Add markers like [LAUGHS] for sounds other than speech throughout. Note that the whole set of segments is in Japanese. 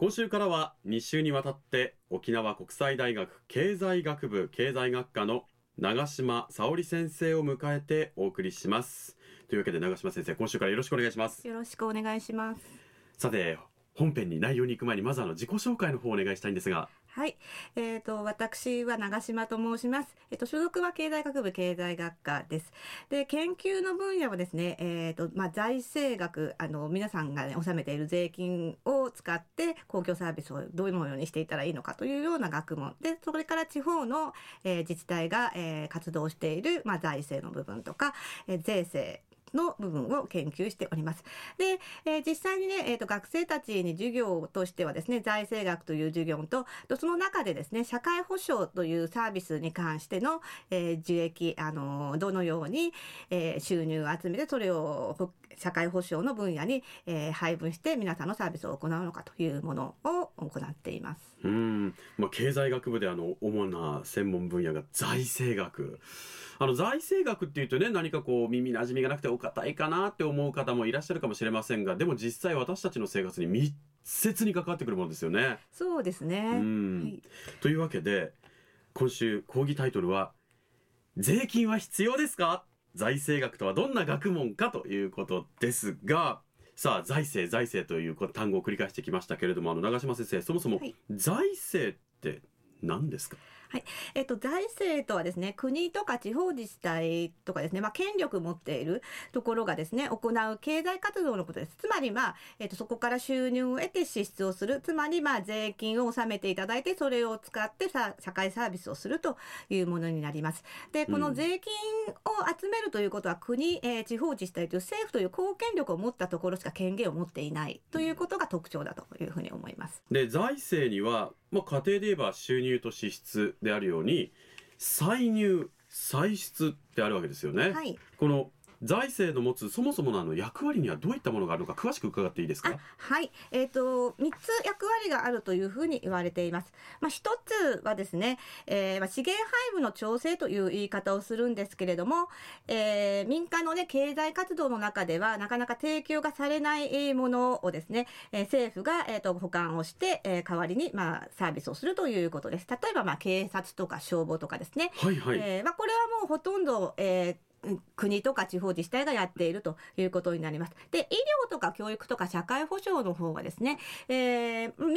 今週からは2週にわたって沖縄国際大学経済学部経済学科の長島沙織先生を迎えてお送りします。というわけで長島先生今週からよろしくお願いします。よろしくお願いします。さて本編に内容に行く前にまずあの自己紹介の方をお願いしたいんですがはい。えっ、と、私は長島と申します。えっ、と、所属は経済学部経済学科です。で、研究の分野はですね、えっ、と、まあ、財政学、あの、皆さんがね、納めている税金を使って公共サービスをどのようにしていたらいいのかというような学問。で、それから地方の、え自治体が、え活動している、まあ、財政の部分とか、え税制、の部分を研究しております。で、えー実際にね、えーと、学生たちに授業としてはですね、財政学という授業と、その中でですね、社会保障というサービスに関しての、えー受益、あのーどのように、えー収入を集めて、それを社会保障の分野に、えー配分して皆さんのサービスを行うのかというものを行っています。うん、まあ、経済学部であの主な専門分野が財政学あの財政学っていうとね何かこう耳なじみがなくてお堅いかなって思う方もいらっしゃるかもしれませんがでも実際私たちの生活に密接に関わってくるものですよね。そうですね。うんはいというわけで今週講義タイトルは「税金は必要ですか？財政学とはどんな学問か?」ということですがさあ財政財政という単語を繰り返してきましたけれどもあの長島先生そもそもはい財政って何ですか、えっと、財政とはですね、国とか地方自治体とかですね、まあ、権力を持っているところがですね、行う経済活動のことです。つまり、まあ、えっと、そこから収入を得て支出をする。つまり、まあ、税金を納めていただいて、それを使ってさ、社会サービスをするというものになります。で、この税金を集めるということは、国、えー地方自治体という政府という公権力を持ったところしか権限を持っていないということが特徴だというふうに思います。で財政には、まあ、家庭で言えば収入と支出であるように歳入歳出ってあるわけですよね。はい。この財政の持つそもそものあの役割にはどういったものがあるのか詳しく伺っていいですあかはい、えっ、と3つ役割があるというふうに言われています。まあ、一つはですね、えーまあ、資源配分の調整という言い方をするんですけれども、えー民間のね経済活動の中ではなかなか提供がされないものをですね、えー政府がえっ、と保管をして、えー代わりにまあサービスをするということです。例えばまあ警察とか消防とかですね。はいはい、えーまあ、これはもうほとんど、えーうん国とか地方自治体がやっているということになります。で、医療とか教育とか社会保障の方はですね、えー民間の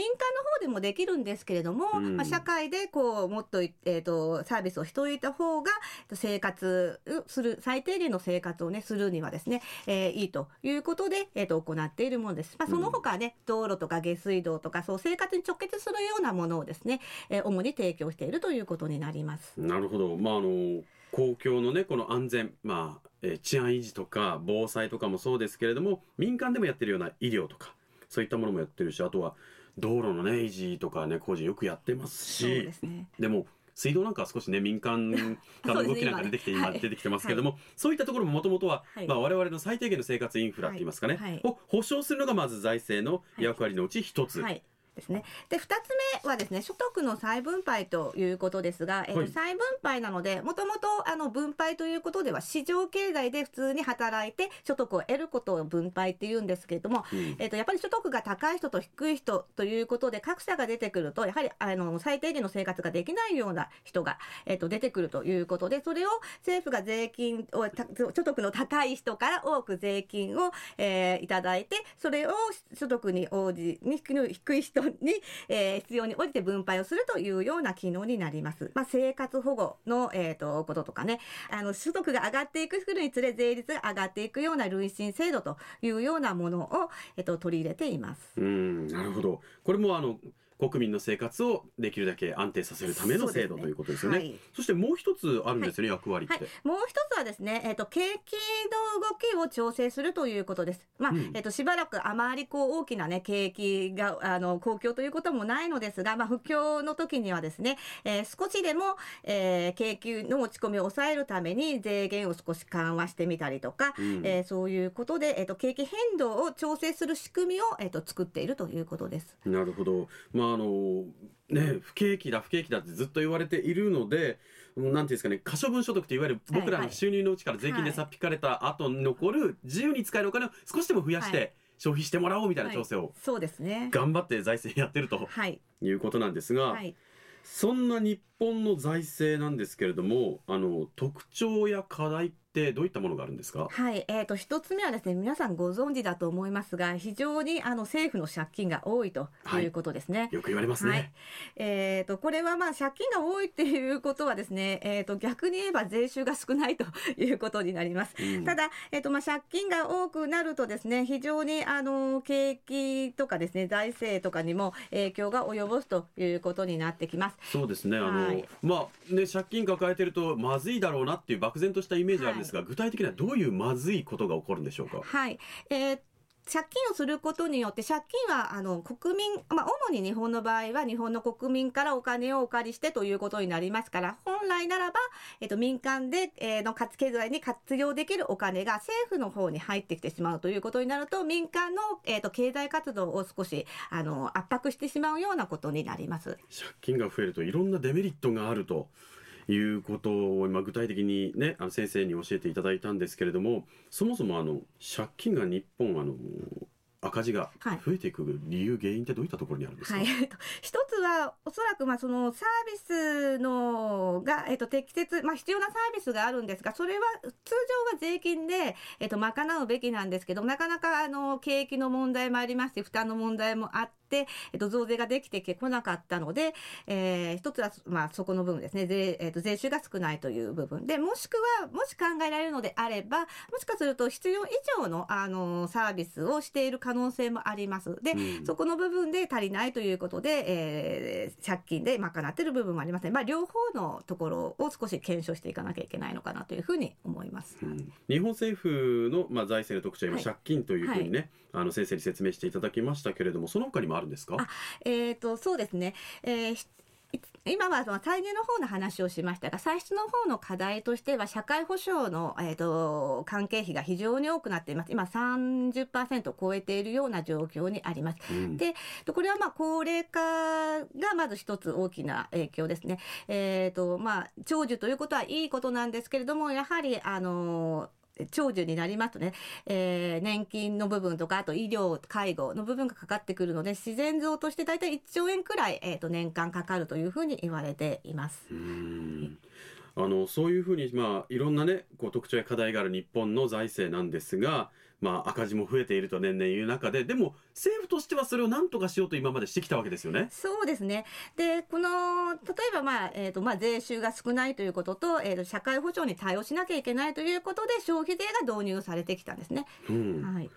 方でもできるんですけれども、うんまあ、社会でこう、もっと、えー、と、サービスをしておいた方が、生活する、最低限の生活をね、するにはですね、えーいいということで、えー、と、行っているものです。まあ、その他はね、道路とか下水道とか、そう、生活に直結するようなものをですね、えー主に提供しているということになります。なるほどまああの公共のねこの安全まあ、えー治安維持とか防災とかもそうですけれども民間でもやってるような医療とかそういったものもやってるしあとは道路のね維持とかね工事よくやってますしですね。でも水道なんかは少しね民間か [LAUGHS] らの動きなんか出てきて、今出てきてますけども、そういったところももともとは、はい。まあ、我々の最低限の生活インフラって言いますかね、はい。はい。を保障するのがまず財政の役割のうち一つ、はい。ですね。で、二つ目はですね、所得の再分配ということですが、えっとはい再分配なので、もともとあの分配ということでは市場経済で普通に働いて所得を得ることを分配って言うんですけれども、うんえっと、やっぱり所得が高い人と低い人ということで格差が出てくると、やはりあの最低限の生活ができないような人が、えっと、出てくるということで、それを政府が税金を、た所得の高い人から多く税金を、えーいただいて、それを所得に応じに低い低い人に、えー、必要に応じて分配をするというような機能になります。まあ、生活保護の、えーと、こととかねあの所得が上がっていくにつれ税率が上がっていくような累進制度というようなものを、えーと、取り入れています。うんなるほどこれもあの国民の生活をできるだけ安定させるための制度、ね、ということですよね、はい、そしてもう一つあるんですよね、はい、役割って、はい、もう一つはですね、えっ、ー、と景気の動きを調整するということです。まあ、うん、えっ、ー、としばらくあまりこう大きなね景気があの公共ということもないのですがまあ不況の時にはですね、えー、少しでも、えー、景気の落ち込みを抑えるために税源を少し緩和してみたりとか、うん、えー、そういうことでえっ、ー、と景気変動を調整する仕組みをえっ、ー、と作っているということです。なるほど。まああのね、不景気だ不景気だってずっと言われているのでなんていうんですかね可処分所得といわゆる僕らの収入のうちから税金でさっ引かれた後に残る自由に使えるお金を少しでも増やして消費してもらおうみたいな調整を、そうですね。頑張って財政やってると、はい、いうことなんですが、はい、そんな日本の財政なんですけれどもあの特徴や課題ってどういったものがあるんですか？はい、えっ、ー、と一つ目はですね、皆さんご存知だと思いますが、非常にあの政府の借金が多いということですね。はい、よく言われますね。はい、えっ、ー、とこれはまあ借金が多いっていうことはですね、えっ、ー、と逆に言えば税収が少ないと [LAUGHS] いうことになります。うん、ただえっ、とまあ借金が多くなるとですね、非常にあの景気とかですね、財政とかにも影響が及ぼすということになってきます。そうですね。あの、はい、まあね借金抱えてるとまずいだろうなっていう漠然としたイメージあるんですが、具体的にはどういうまずいことが起こるんでしょうか？はい、えー借金をすることによって借金はあの国民、まあ、主に日本の場合は日本の国民からお金をお借りしてということになりますから本来ならば、えっと、民間で、えー、の経済に活用できるお金が政府の方に入ってきてしまうということになると民間の、えっと、経済活動を少しあの圧迫してしまうようなことになります。借金が増えるといろんなデメリットがあるということを今具体的にねあの先生に教えていただいたんですけれどもそもそもあの借金が日本あの赤字が増えていく理由、はい、原因ってどういったところにあるんですか、はい、[LAUGHS] 一つはおそらくまあそのサービスのが、えっと、適切、まあ、必要なサービスがあるんですがそれは通常は税金で、えっと、賄うべきなんですけどなかなかあの景気の問題もありますし負担の問題もあって、えっと、増税ができてこなかったので、えー、一つは、まあ、そこの部分ですね税,、えっと、税収が少ないという部分でもしくはもし考えられるのであればもしかすると必要以上のあのサービスをしている可能性もあります。で、うん、そこの部分で足りないということで、えー、借金で賄っている部分もありますね。まあ、両方のところを少し検証していかなきゃいけないのかなというふうに思います。うん、日本政府の、まあ、財政の特徴は今、借金というふうにね、はい、あの先生に説明していただきましたけれども、その他にもあるんですかえっ、ー、と、そうですね。えー今はその歳入の方の話をしましたが、歳出の方の課題としては、社会保障の、えーと、関係費が非常に多くなっています。今30%を超えているような状況にあります。うん、で、これはまあ高齢化がまず一つ大きな影響ですね。えっ、ー、と、まあ、長寿ということはいいことなんですけれども、やはり、あの長寿になりますとね、えー、年金の部分とか、あと医療、介護の部分がかかってくるので、自然増として大体1兆円くらい、えー、と年間かかるというふうに言われています。あのそういうふうに、まあ、いろんなねこう特徴や課題がある日本の財政なんですが、まあ、赤字も増えていると年々いう中ででも政府としてはそれを何とかしようと今までしてきたわけですよね。そうですねでこの例えば、まあえーとまあ、税収が少ないということと,、えーと、社会保障に対応しなきゃいけないということで消費税が導入されてきたんですね。うん、はい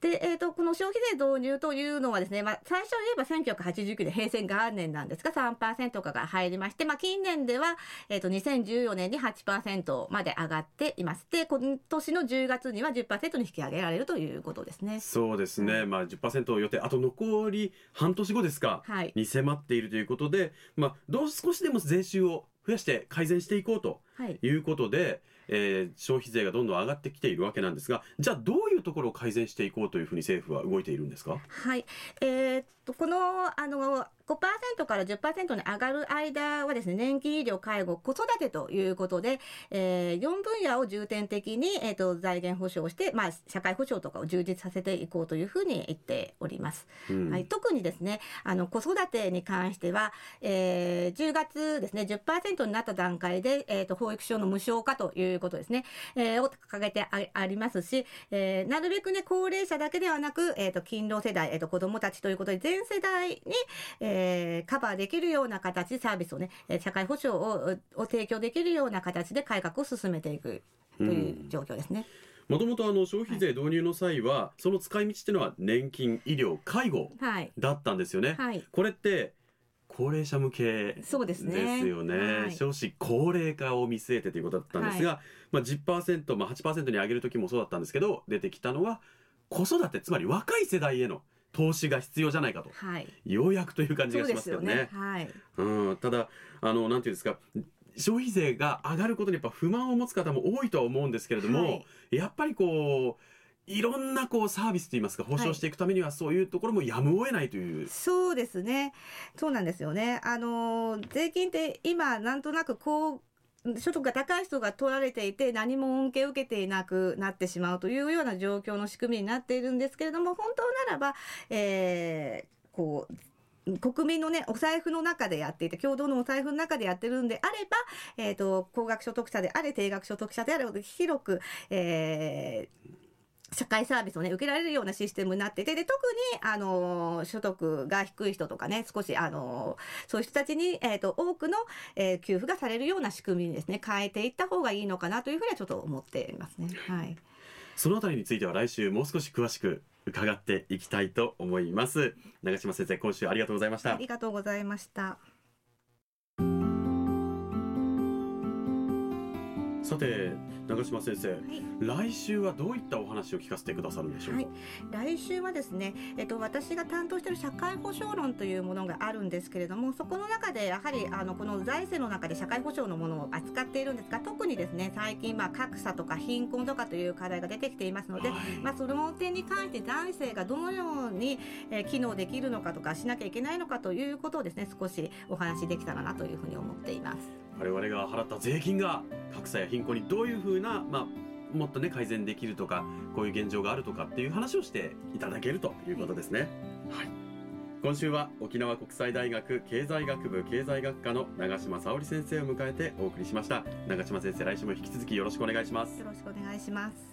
で、えーと、この消費税導入というのはですね、まあ、最初言えば1989年平成元年なんですが3%が入りまして、まあ、近年では、えーと、2014年に8%まで上がっています。で今年の10月には10%に引き上げられるということですね。そうですね、まあ、10%予定あと残り半年後ですか、はい、に迫っているということで、まあ、どう少しでも税収を増やして改善していこうとい。うことで、はいえー、消費税がどんどん上がってきているわけなんですがじゃあどういうところを改善していこうというふうに政府は動いているんですか？はい、えー、っとこのあの5%から10%に上がる間はですね、年金医療、介護、子育てということで、えー、4分野を重点的に、えーと、財源保障して、まあ、社会保障とかを充実させていこうというふうに言っております。うん、はい、特にですね、あの子育てに関しては、えー、10月ですね、10%になった段階で、えーと、法教育書の無償化ということですね、えー、を掲げてありますし、えー、なるべくね、高齢者だけではなく、えっ、ー、と、勤労世代、えっ、ー、と、子供たちということで、全世代に、えー、カバーできるような形、サービスをね、社会保障をを提供できるような形で改革を進めていく。という状況ですね。もともとあの消費税導入の際は、はい、その使い道っていうのは年金、医療、介護だったんですよね。はい、これって高齢者向けですよね。ねはい、少子高齢化を見据えてということだったんですが、はい、まあ10%、まあ8%に上げる時もそうだったんですけど、出てきたのは子育て、つまり若い世代への投資が必要じゃないかと、はい、ようやくという感じがしますよね。よね。はい、うん、ただあのなんていうんですか。消費税が上がることにやっぱ不満を持つ方も多いとは思うんですけれども、はい、やっぱりこういろんなこうサービスといいますか保証していくためにはそういうところもやむを得ないという、はい、そうですね。そうなんですよね。あの税金って今なんとなくこう所得が高い人が取られていて何も恩恵を受けていなくなってしまうというような状況の仕組みになっているんですけれども本当ならば、えー、こう国民のね、お財布の中でやっていて、共同のお財布の中でやってるんであれば、え、ー、と、高額所得者であれ、低額所得者であれ、広く、えー、社会サービスをね、受けられるようなシステムになってて、で、特に、あの、所得が低い人とかね、少し、あの、そういう人たちに、えっ、ー、と、多くの、えー、給付がされるような仕組みにですね、変えていった方がいいのかなというふうにはちょっと思っていますね。はい。そのあたりについては来週もう少し詳しく伺っていきたいと思います。長島先生、今週ありがとうございました。ありがとうございました。さて長島先生、はい、来週はどういったお話を聞かせてくださるんでしょうか、はい、来週はですね、えっと、私が担当している社会保障論というものがあるんですけれどもそこの中でやはりあのこの財政の中で社会保障のものを扱っているんですが特にですね最近まあ格差とか貧困とかという課題が出てきていますので、はい、まあ、その点に関して財政がどのように、えー、機能できるのかとかしなきゃいけないのかということをですね少しお話しできたらなというふうに思っています。我々が払った税金が格差や貧困にどういうふうな、まあ、もっとね改善できるとかこういう現状があるとかっていう話をしていただけるということですね。はい。今週は沖縄国際大学経済学部経済学科の長島沙織先生を迎えてお送りしました。長島先生来週も引き続きよろしくお願いします。よろしくお願いします